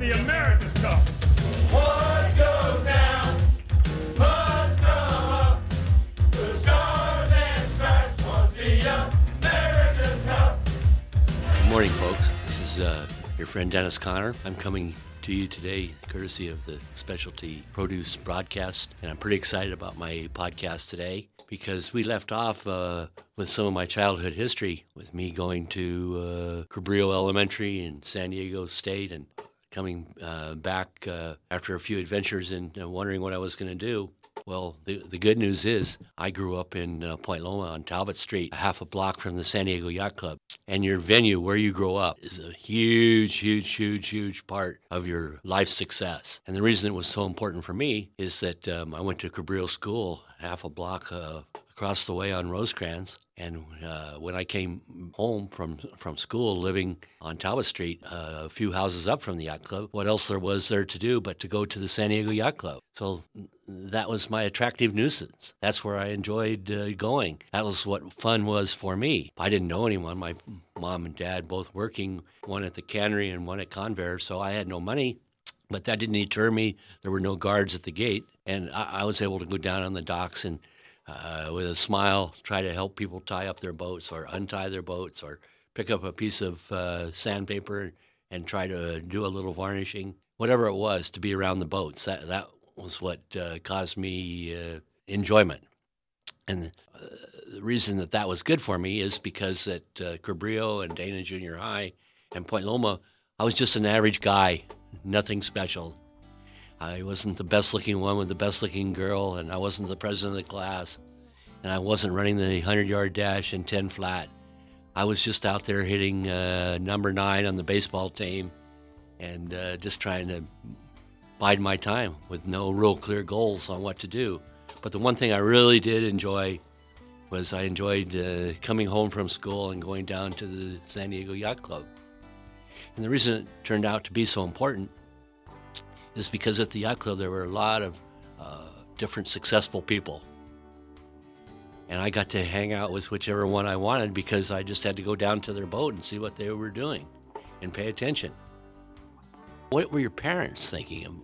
the America's Cup. What goes down must come up. The stars and stripes wants the America's Cup. Good morning, folks. This is uh, your friend Dennis Conner. I'm coming to you today courtesy of the Specialty Produce broadcast, and I'm pretty excited about my podcast today because we left off uh, with some of my childhood history, with me going to uh, Cabrillo Elementary in San Diego State and coming uh, back uh, after a few adventures and uh, wondering what I was going to do. Well, the, the good news is I grew up in uh, Point Loma on Talbot Street, half a block from the San Diego Yacht Club. And your venue, where you grow up, is a huge, huge, huge, huge part of your life success. And the reason it was so important for me is that um, I went to Cabrillo School, half a block uh, across the way on Rosecrans. And uh, when I came home from from school, living on Talbot Street, uh, a few houses up from the yacht club, what else there was there to do but to go to the San Diego Yacht Club? So that was my attractive nuisance. That's where I enjoyed uh, going. That was what fun was for me. I didn't know anyone. My mom and dad both working, one at the cannery and one at Convair, so I had no money. But that didn't deter me. There were no guards at the gate, and I, I was able to go down on the docks and uh, with a smile, try to help people tie up their boats or untie their boats or pick up a piece of uh, sandpaper and try to do a little varnishing, whatever it was to be around the boats. That, that was what uh, caused me uh, enjoyment. And uh, the reason that that was good for me is because at uh, Cabrillo and Dana Junior High and Point Loma, I was just an average guy, nothing special. I wasn't the best looking one with the best looking girl, and I wasn't the president of the class, and I wasn't running the 100 yard dash in 10 flat. I was just out there hitting uh, number nine on the baseball team and uh, just trying to bide my time with no real clear goals on what to do. But the one thing I really did enjoy was I enjoyed uh, coming home from school and going down to the San Diego Yacht Club. And the reason it turned out to be so important is because at the yacht club there were a lot of uh, different successful people. And I got to hang out with whichever one I wanted because I just had to go down to their boat and see what they were doing and pay attention. What were your parents thinking of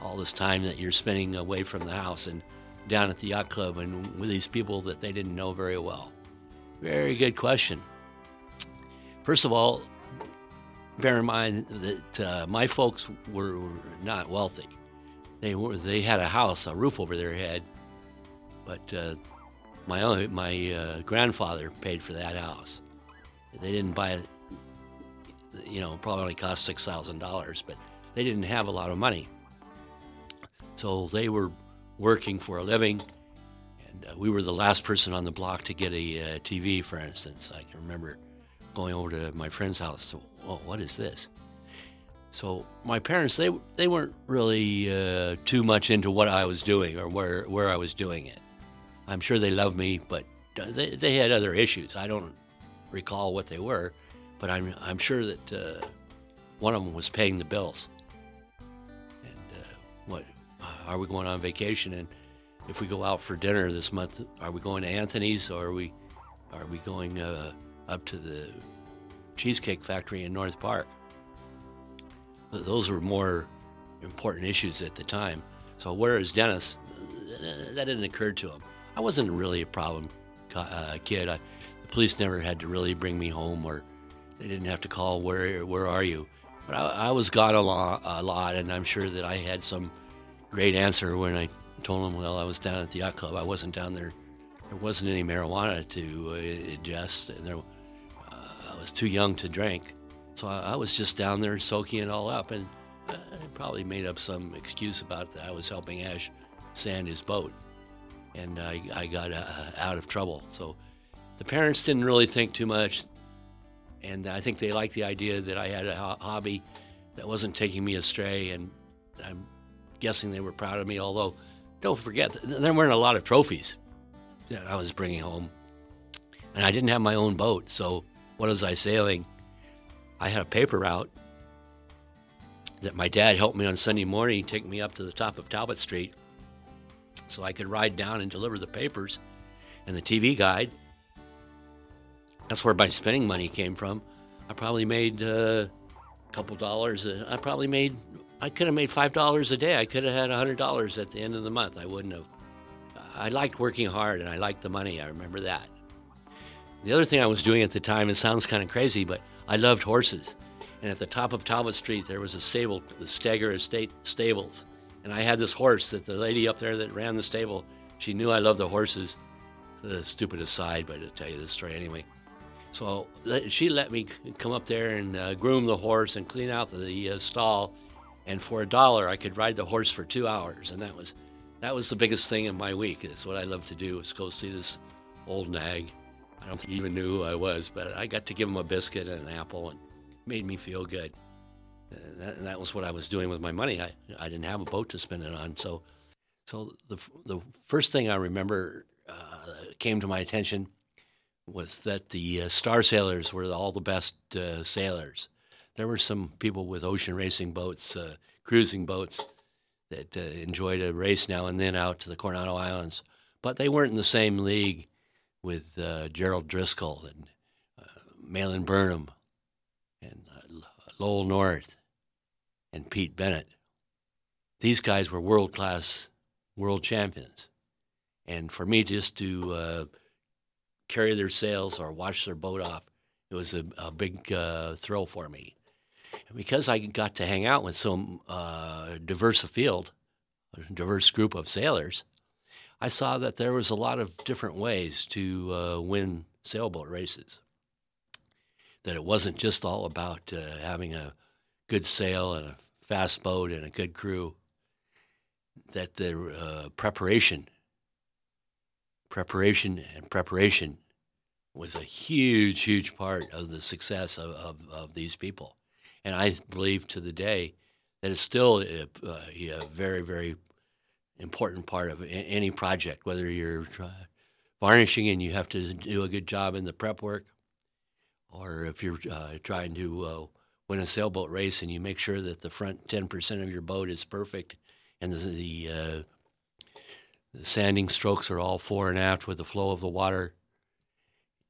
all this time that you're spending away from the house and down at the yacht club and with these people that they didn't know very well? Very good question. First of all, bear in mind that uh, my folks were, not wealthy. They were they had a house, a roof over their head, but uh, my own, my uh, grandfather paid for that house. They didn't buy it. You know, probably only cost six thousand dollars, but they didn't have a lot of money. So they were working for a living, and uh, we were the last person on the block to get a uh, TV, for instance. I can remember going over to my friend's house well, what is this? So my parents, they they weren't really uh, too much into what I was doing or where where I was doing it. I'm sure they loved me, but they they had other issues. I don't recall what they were, but I'm I'm sure that uh, one of them was paying the bills. And uh, what are we going on vacation? And if we go out for dinner this month, are we going to Anthony's or are we are we going uh, up to the Cheesecake Factory in North Park. Those were more important issues at the time. So whereas Dennis, that didn't occur to him. I wasn't really a problem uh, kid. I, the police never had to really bring me home, or they didn't have to call where where are you. But I, I was gone a lot, a lot, and I'm sure that I had some great answer when I told them, well, I was down at the yacht club. I wasn't down there. There wasn't any marijuana to uh, ingest, and there I was too young to drink. So I, I, was just down there soaking it all up, and I probably made up some excuse about that. I was helping Ash sand his boat, and I, I got uh, out of trouble. So the parents didn't really think too much, and I think they liked the idea that I had a hobby that wasn't taking me astray, and I'm guessing they were proud of me. Although, don't forget, there weren't a lot of trophies that I was bringing home, and I didn't have my own boat, so what was I sailing? I had a paper route that my dad helped me on Sunday morning take me up to the top of Talbot Street so I could ride down and deliver the papers and the TV guide. That's where my spending money came from. I probably made uh, a couple dollars. Uh, I probably made I could have made five dollars a day. I could have had a hundred dollars at the end of the month. I wouldn't have. I liked working hard and I liked the money. I remember that. The other thing I was doing at the time, it sounds kind of crazy, but I loved horses. And at the top of Talbot Street, there was a stable, the Steger Estate Stables. And I had this horse that the lady up there that ran the stable, she knew I loved the horses. The stupid aside, but to tell you this story anyway. So she let me come up there and uh, groom the horse and clean out the uh, stall. And for a dollar, I could ride the horse for two hours. And that was, that was the biggest thing in my week. It's what I love to do is go see this old nag. I don't think he even knew who I was, but I got to give him a biscuit and an apple and made me feel good. Uh, that, that, was what I was doing with my money. I, I didn't have a boat to spend it on. So, so the, the first thing I remember uh, came to my attention was that the uh, star sailors were all the best uh, sailors. There were some people with ocean racing boats, uh, cruising boats, that uh, enjoyed a race now and then out to the Coronado Islands, but they weren't in the same league with Gerald Driscoll and Malin Burnham and Lowell North and Pete Bennett. These guys were world class world champions. And for me just to uh, carry their sails or wash their boat off, it was a, a big uh, thrill for me. And because I got to hang out with some uh, diverse field, diverse group of sailors, I saw that there was a lot of different ways to uh, win sailboat races. That it wasn't just all about uh, having a good sail and a fast boat and a good crew, that the uh, preparation, preparation and preparation was a huge, huge part of the success of, of, of these people. And I believe to the day that it's still a, a very, very important part of any project, whether you're varnishing and you have to do a good job in the prep work, or if you're uh, trying to uh, win a sailboat race and you make sure that the front 10% of your boat is perfect and the, the, uh, the sanding strokes are all fore and aft with the flow of the water,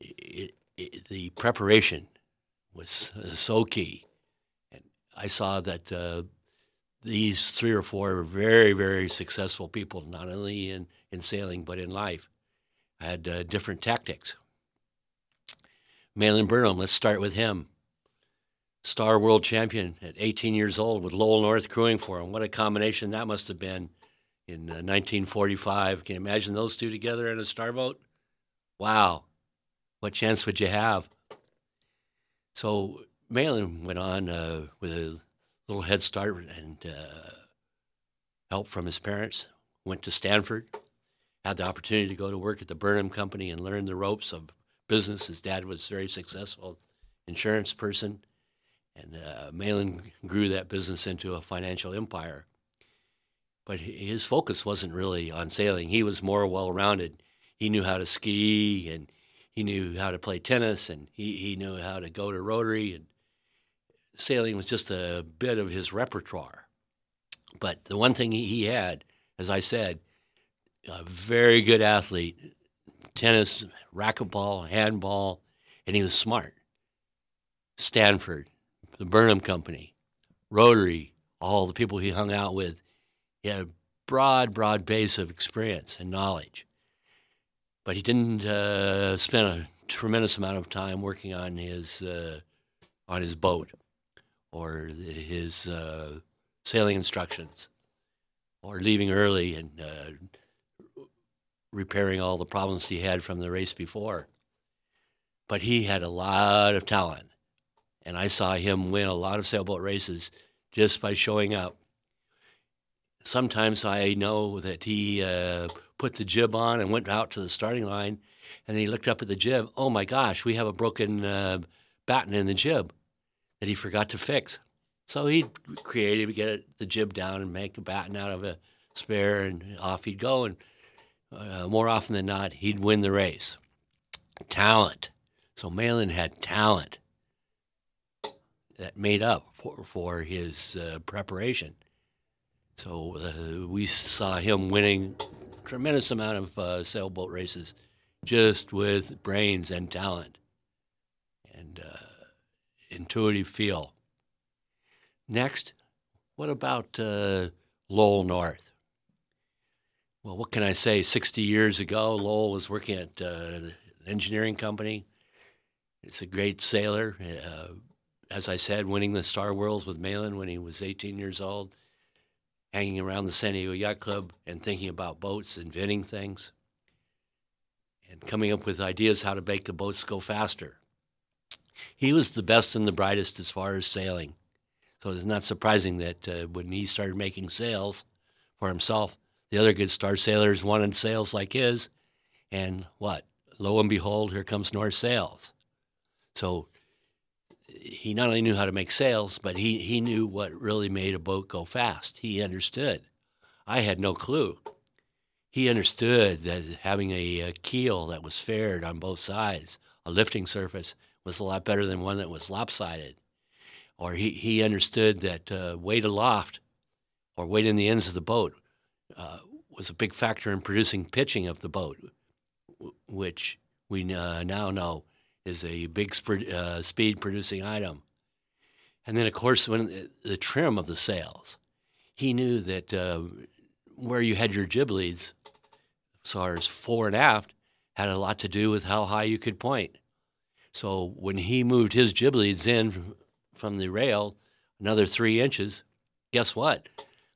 it, it, the preparation was uh, so key. And I saw that uh, these three or four very, very successful people, not only in, in sailing but in life, had uh, different tactics. Malin Burnham, let's start with him star world champion at 18 years old with Lowell North crewing for him. What a combination that must have been in uh, 1945. Can you imagine those two together in a starboat? Wow. What chance would you have? So Malin went on uh, with a little head start and uh, help from his parents. Went to Stanford, had the opportunity to go to work at the Burnham Company and learn the ropes of business. His dad was a very successful insurance person and uh, Malin grew that business into a financial empire. But his focus wasn't really on sailing. He was more well rounded. He knew how to ski and he knew how to play tennis and he, he knew how to go to Rotary. And sailing was just a bit of his repertoire. But the one thing he had, as I said, a very good athlete tennis, racquetball, handball, and he was smart. Stanford, the Burnham Company, Rotary, all the people he hung out with. He had a broad, broad base of experience and knowledge. But he didn't uh, spend a tremendous amount of time working on his uh, on his boat or his uh, sailing instructions or leaving early and uh, repairing all the problems he had from the race before. But he had a lot of talent and I saw him win a lot of sailboat races just by showing up. Sometimes I know that he uh, put the jib on and went out to the starting line, and he looked up at the jib. Oh my gosh, we have a broken uh, batten in the jib that he forgot to fix. So he'd creative get the jib down and make a batten out of a spare, and off he'd go. And uh, more often than not, he'd win the race. Talent. So Malin had talent that made up for, for his uh, preparation. So uh, we saw him winning tremendous amount of uh, sailboat races just with brains and talent and uh, intuitive feel. Next, what about uh, Lowell North? Well, what can I say? 60 years ago, Lowell was working at uh, an engineering company. It's a great sailor. Uh, as I said, winning the Star Worlds with Malin when he was 18 years old, hanging around the San Diego Yacht Club and thinking about boats, inventing things, and coming up with ideas how to make the boats go faster. He was the best and the brightest as far as sailing. So it's not surprising that uh, when he started making sails for himself, the other good star sailors wanted sails like his. And what? Lo and behold, here comes North Sails. So he not only knew how to make sails, but he, he knew what really made a boat go fast. He understood. I had no clue. He understood that having a, a keel that was faired on both sides, a lifting surface, was a lot better than one that was lopsided. Or he, he understood that uh, weight aloft or weight in the ends of the boat uh, was a big factor in producing pitching of the boat, which we uh, now know is a big sp- uh, speed producing item. And then, of course, when the trim of the sails, he knew that uh, where you had your jib leads, far as fore and aft, had a lot to do with how high you could point. So when he moved his jib leads in from the rail another three inches, guess what?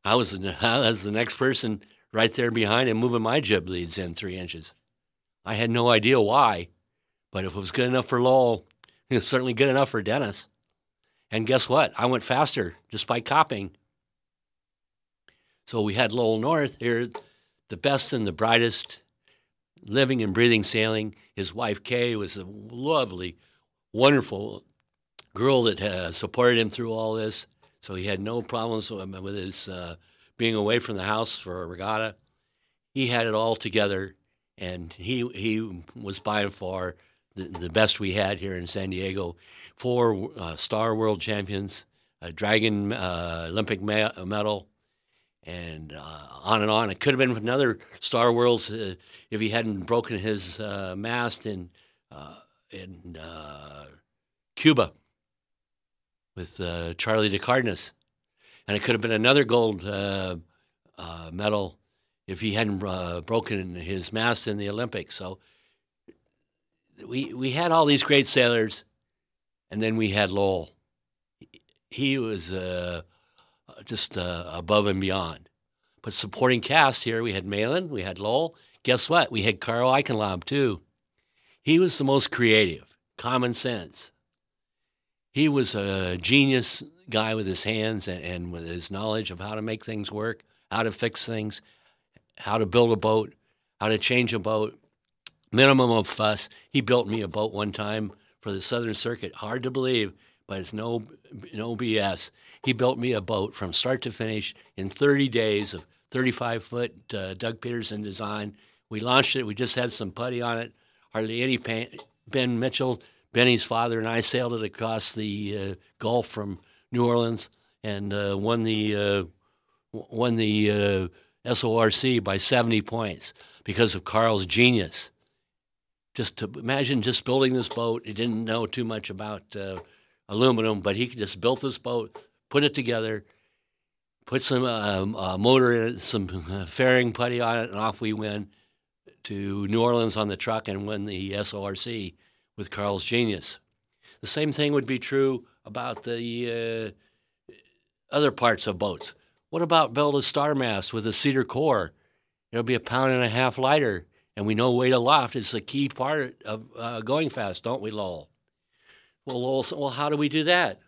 I was, the, I was the next person right there behind him moving my jib leads in three inches. I had no idea why, but if it was good enough for Lowell, it was certainly good enough for Dennis. And guess what? I went faster just by copying. So we had Lowell North here, the best and the brightest, living and breathing sailing. His wife Kay was a lovely, wonderful girl that uh, supported him through all this. So he had no problems with his uh, being away from the house for a regatta. He had it all together, and he he was by far the, the best we had here in San Diego. Four uh, Star World Champions, a Dragon uh, Olympic medal, and uh, on and on. It could have been another Star Worlds uh, if he hadn't broken his uh, mast in uh, in uh, Cuba with uh, Charlie de Cardenas, and it could have been another gold medal if he hadn't broken his mast in the Olympics. So we we had all these great sailors, and then we had Lowell. He was just uh, above and beyond. But supporting cast here, we had Malin, we had Lowell. Guess what? We had Carl Eichenlaub too. He was the most creative, common sense. He was a genius guy with his hands and, and with his knowledge of how to make things work, how to fix things, how to build a boat, how to change a boat. Minimum of fuss. He built me a boat one time for the Southern Circuit. Hard to believe but it's no no BS. He built me a boat from start to finish in 30 days of 35 foot uh, Doug Peterson design. We launched it. We just had some putty on it. Hardly any paint. Ben Mitchell, Benny's father, and I sailed it across the uh, Gulf from New Orleans and uh, won the uh, won the uh, SORC by 70 points because of Carl's genius. Just to imagine just building this boat. He didn't know too much about uh, aluminum, but he just built this boat, put it together, put some um, uh, motor in it, some uh, fairing putty on it, and off we went to New Orleans on the truck and won the SORC with Carl's Genius. The same thing would be true about the uh, other parts of boats. What about build a star mast with a cedar core? It'll be a pound and a half lighter, and we know weight aloft is a key part of uh, going fast, don't we, Lowell? Well, Lowell, well, how do we do that?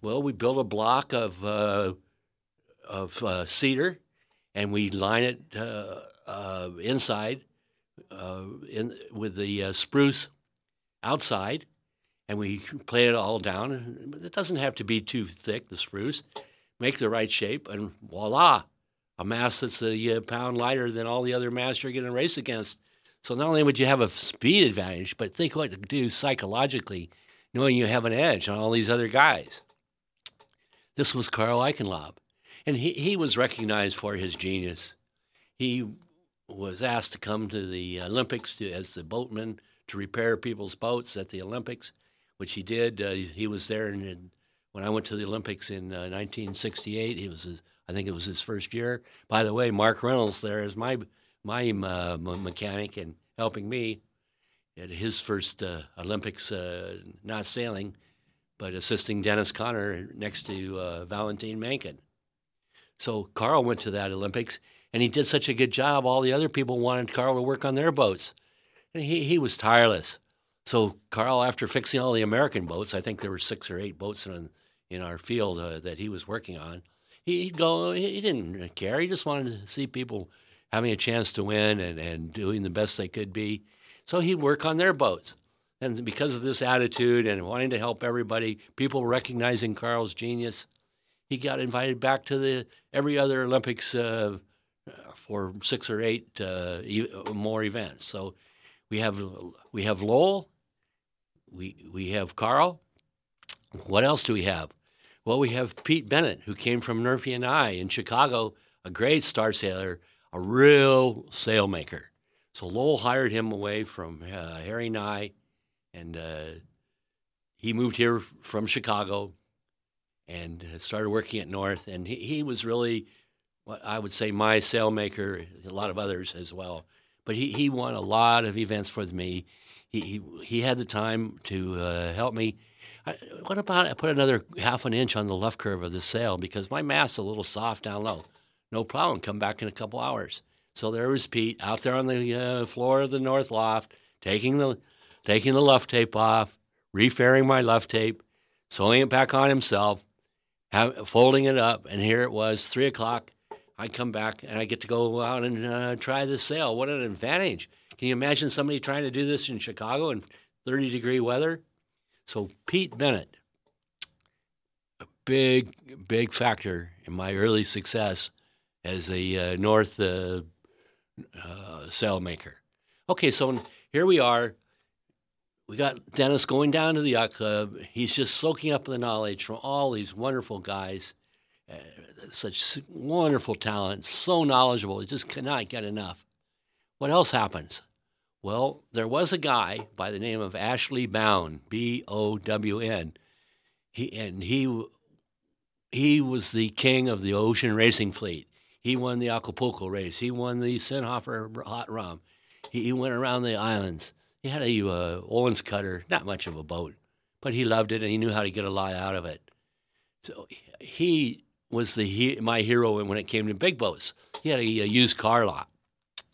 Well, we build a block of uh, of uh, cedar, and we line it uh, uh inside uh, in with the uh, spruce outside, and we play it all down. It doesn't have to be too thick. The spruce, make the right shape, and voila, a mast that's a pound lighter than all the other masts you're going to race against. So not only would you have a speed advantage, but think what it do psychologically knowing you have an edge on all these other guys. This was Carl Eichenlaub, and he, he was recognized for his genius. He was asked to come to the Olympics to, as the boatman to repair people's boats at the Olympics, which he did. Uh, he was there in, in when I went to the Olympics in uh, 1968. He was, his, I think it was his first year. By the way, Mark Reynolds there is my my uh, mechanic and helping me at his first uh, Olympics, uh, not sailing, but assisting Dennis Conner next to uh, Valentine Mankin. So Carl went to that Olympics, and he did such a good job. All the other people wanted Carl to work on their boats, and he he was tireless. So Carl, after fixing all the American boats, I think there were six or eight boats in in our field uh, that he was working on. He'd go. He didn't care. He just wanted to see people having a chance to win and, and doing the best they could be. So he'd work on their boats. And because of this attitude and wanting to help everybody, people recognizing Carl's genius, he got invited back to the every other Olympics uh, for six or eight uh, more events. So we have we have Lowell, we we have Carl. What else do we have? Well, we have Pete Bennett, who came from Murphy and Nye in Chicago, a great star sailor, a real sailmaker. So Lowell hired him away from uh, Harry Nye, and uh, he moved here from Chicago and started working at North. And he, he was really what I would say my sailmaker, a lot of others as well. But he, he won a lot of events for me. He, he, he had the time to uh, help me. I, what about I put another half an inch on the left curve of the sail because my mast's a little soft down low. No problem. Come back in a couple hours. So there was Pete out there on the uh, floor of the north loft, taking the taking the luff tape off, refairing my luff tape, sewing it back on himself, have, folding it up, and here it was, three o'clock. I come back and I get to go out and uh, try the sail. What an advantage! Can you imagine somebody trying to do this in Chicago in 30 degree weather? So Pete Bennett, a big, big factor in my early success as a uh, North uh, uh, sail maker. Okay, so here we are. We got Dennis going down to the yacht club. He's just soaking up the knowledge from all these wonderful guys, uh, such wonderful talent, so knowledgeable. He just cannot get enough. What else happens? Well, there was a guy by the name of Ashley Bown, B O W N. He and he he was the king of the ocean racing fleet. He won the Acapulco race. He won the Sinhofer hot rum. He, he went around the islands. He had a uh, Owens cutter, not much of a boat, but he loved it and he knew how to get a lot out of it. So he was the he, my hero when it came to big boats. He had a, a used car lot,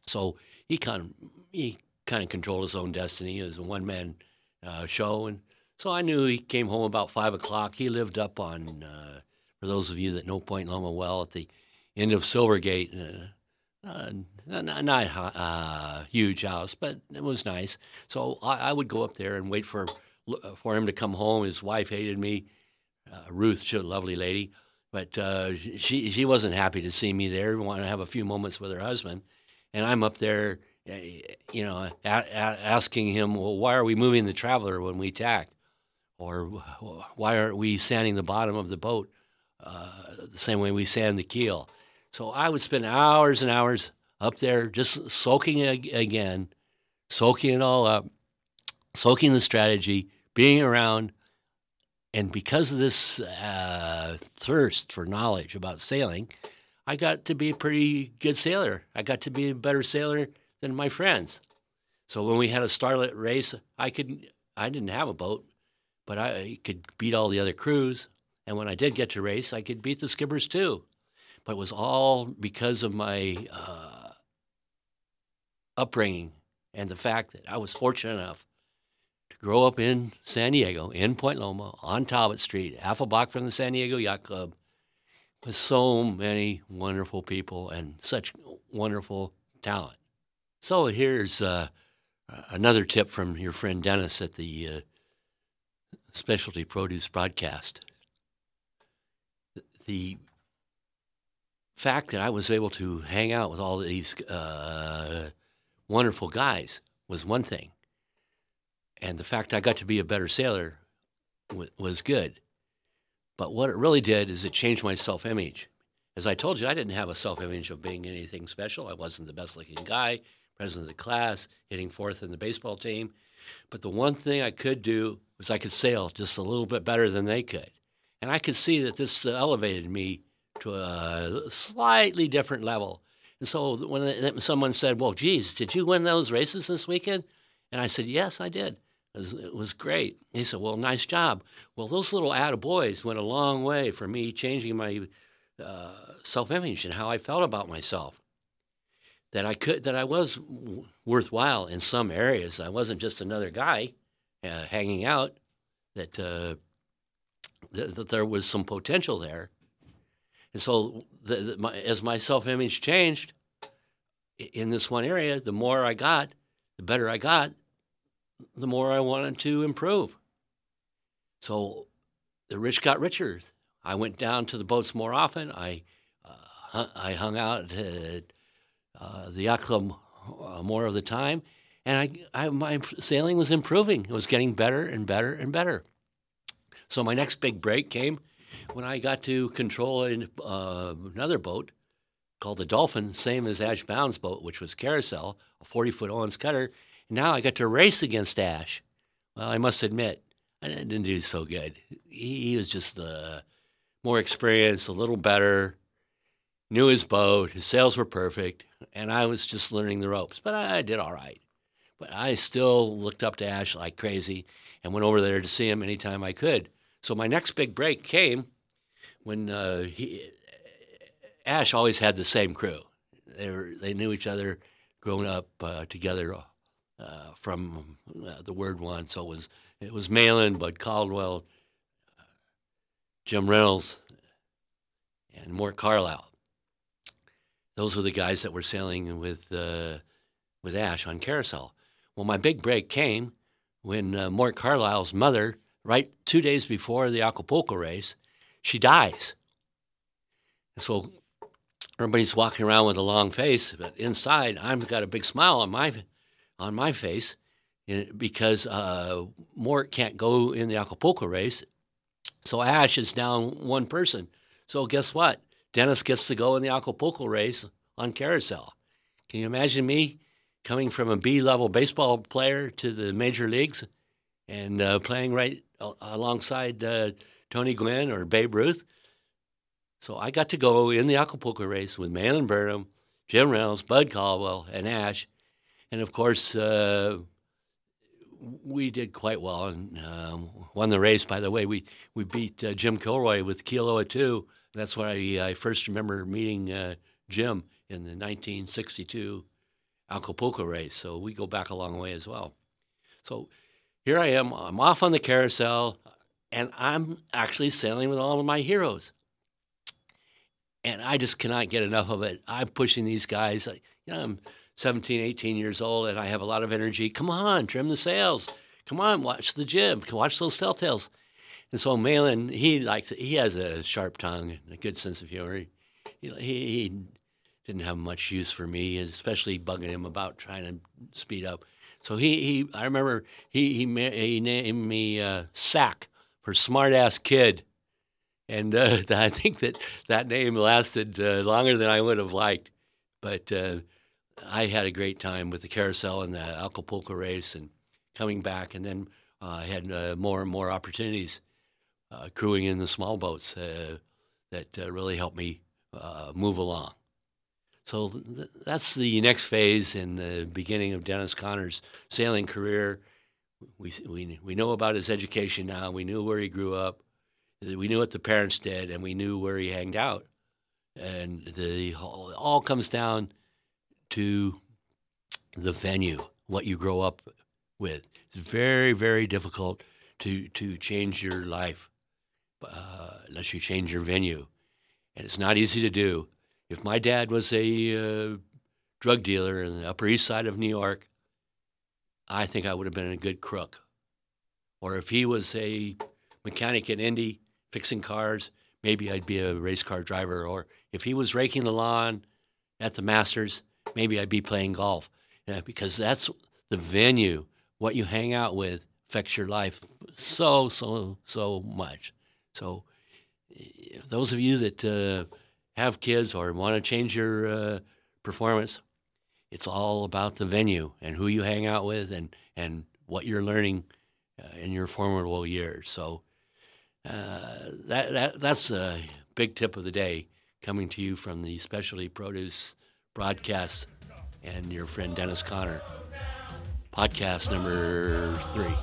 so he kind of he kind of controlled his own destiny. It was a one man uh, show, and so I knew he came home about five o'clock. He lived up on, uh, for those of you that know Point Loma well, at the end of Silvergate. Uh, uh, not, not a uh, huge house, but it was nice. So I, I, would go up there and wait for for him to come home. His wife hated me. Uh, Ruth, she was a lovely lady, but uh, she she wasn't happy to see me there. Wanted to have a few moments with her husband, and I'm up there, uh, you know, a, a, asking him, well, why are we moving the traveler when we tack, or why aren't we sanding the bottom of the boat the same way we sand the keel? So I would spend hours and hours up there just soaking it again, soaking it all up, soaking the strategy, being around. And because of this uh, thirst for knowledge about sailing, I got to be a pretty good sailor. I got to be a better sailor than my friends. So when we had a starlet race, I could I didn't have a boat, but I could beat all the other crews. And when I did get to race, I could beat the skippers too but it was all because of my uh, upbringing and the fact that I was fortunate enough to grow up in San Diego, in Point Loma, on Talbot Street, half a block from the San Diego Yacht Club, with so many wonderful people and such wonderful talent. So here's uh, another tip from your friend Dennis at the uh, Specialty Produce broadcast. The fact that I was able to hang out with all these uh, wonderful guys was one thing, and the fact I got to be a better sailor w- was good. But what it really did is it changed my self image. As I told you, I didn't have a self image of being anything special. I wasn't the best looking guy, president of the class, hitting fourth in the baseball team. But the one thing I could do was I could sail just a little bit better than they could. And I could see that this elevated me to a slightly different level. And so when someone said, Well, geez, did you win those races this weekend? And I said, Yes, I did. It was, it was great. He said, Well, nice job. Well, those little attaboys went a long way for me changing my uh, self image and how I felt about myself. That I could, that I was w- worthwhile in some areas. I wasn't just another guy uh, hanging out. That, uh, th- that there was some potential there. And so, the, the, my, as my self image changed in this one area, the more I got, the better I got, the more I wanted to improve. So the rich got richer. I went down to the boats more often. I uh, I hung out at uh, the Yaklam uh, more of the time, and I, I my sailing was improving. It was getting better and better and better. So my next big break came when I got to control uh, another boat called the Dolphin, same as Ash Bown's boat, which was Carousel, a 40 foot Owens cutter. And now I got to race against Ash. Well, I must admit, I didn't do so good. He, he was just uh, more experienced, a little better, knew his boat, his sails were perfect, and I was just learning the ropes. But I, I did all right. But I still looked up to Ash like crazy and went over there to see him anytime I could. So my next big break came when uh, he, Ash always had the same crew. They were they knew each other, growing up uh, together uh, from uh, the word one. So it was it was Malin, Bud Caldwell, Jim Reynolds, and Mort Carlisle. Those were the guys that were sailing with uh, with Ash on Carousel. Well, my big break came when uh, Mort Carlisle's mother, right two days before the Acapulco race, she dies. And So everybody's walking around with a long face, but inside I've got a big smile on my on my face eh, because uh, Mort can't go in the Acapulco race. So Ash is down one person. So guess what? Dennis gets to go in the Acapulco race on carousel. Can you imagine me coming from a B level baseball player to the major leagues and uh, playing right alongside uh, Tony Gwynn or Babe Ruth? So I got to go in the Acapulco race with Malin Burnham, Jim Reynolds, Bud Caldwell, and Ash. And of course, uh, we did quite well and um, won the race. By the way, we, we beat uh, Jim Kilroy with Kialoa 2. That's where I, I first remember meeting uh, Jim in the 1962 Acapulco race. So we go back a long way as well. So here I am. I'm off on the carousel, and I'm actually sailing with all of my heroes and I just cannot get enough of it. I'm pushing these guys. You know, I'm 17, 18 years old, and I have a lot of energy. Come on, trim the sails. Come on, watch the jib. Watch those telltales. And so Malin, he likes he has a sharp tongue and a good sense of humor. He, he, he didn't have much use for me, especially bugging him about trying to speed up. So he, he I remember he he, he named me uh, Sack for smart ass kid and uh, I think that that name lasted uh, longer than I would have liked. But uh, I had a great time with the carousel and the Acapulco race, and coming back, and then uh, I had uh, more and more opportunities uh, crewing in the small boats that really helped me move along. So th- that's the next phase in the beginning of Dennis Conner's sailing career. We, we, we know about his education now. We knew where he grew up we knew what the parents did, and we knew where he hanged out, and the all comes down to the venue, what you grow up with. It's very, very difficult to to change your life uh, unless you change your venue, and it's not easy to do. If my dad was a uh, drug dealer in the Upper East Side of New York, I think I would have been a good crook. Or if he was a mechanic in Indy, fixing cars, maybe I'd be a race car driver. Or if he was raking the lawn at the Masters, maybe I'd be playing golf. Yeah, because that's the venue. What you hang out with affects your life so, so, so much. So, those of you that uh, have kids or want to change your uh, performance, it's all about the venue and who you hang out with and, and what you're learning uh, in your formidable years. So, Uh, that, that that's a big tip of the day coming to you from the Specialty Produce broadcast and your friend Dennis Conner. Podcast number three.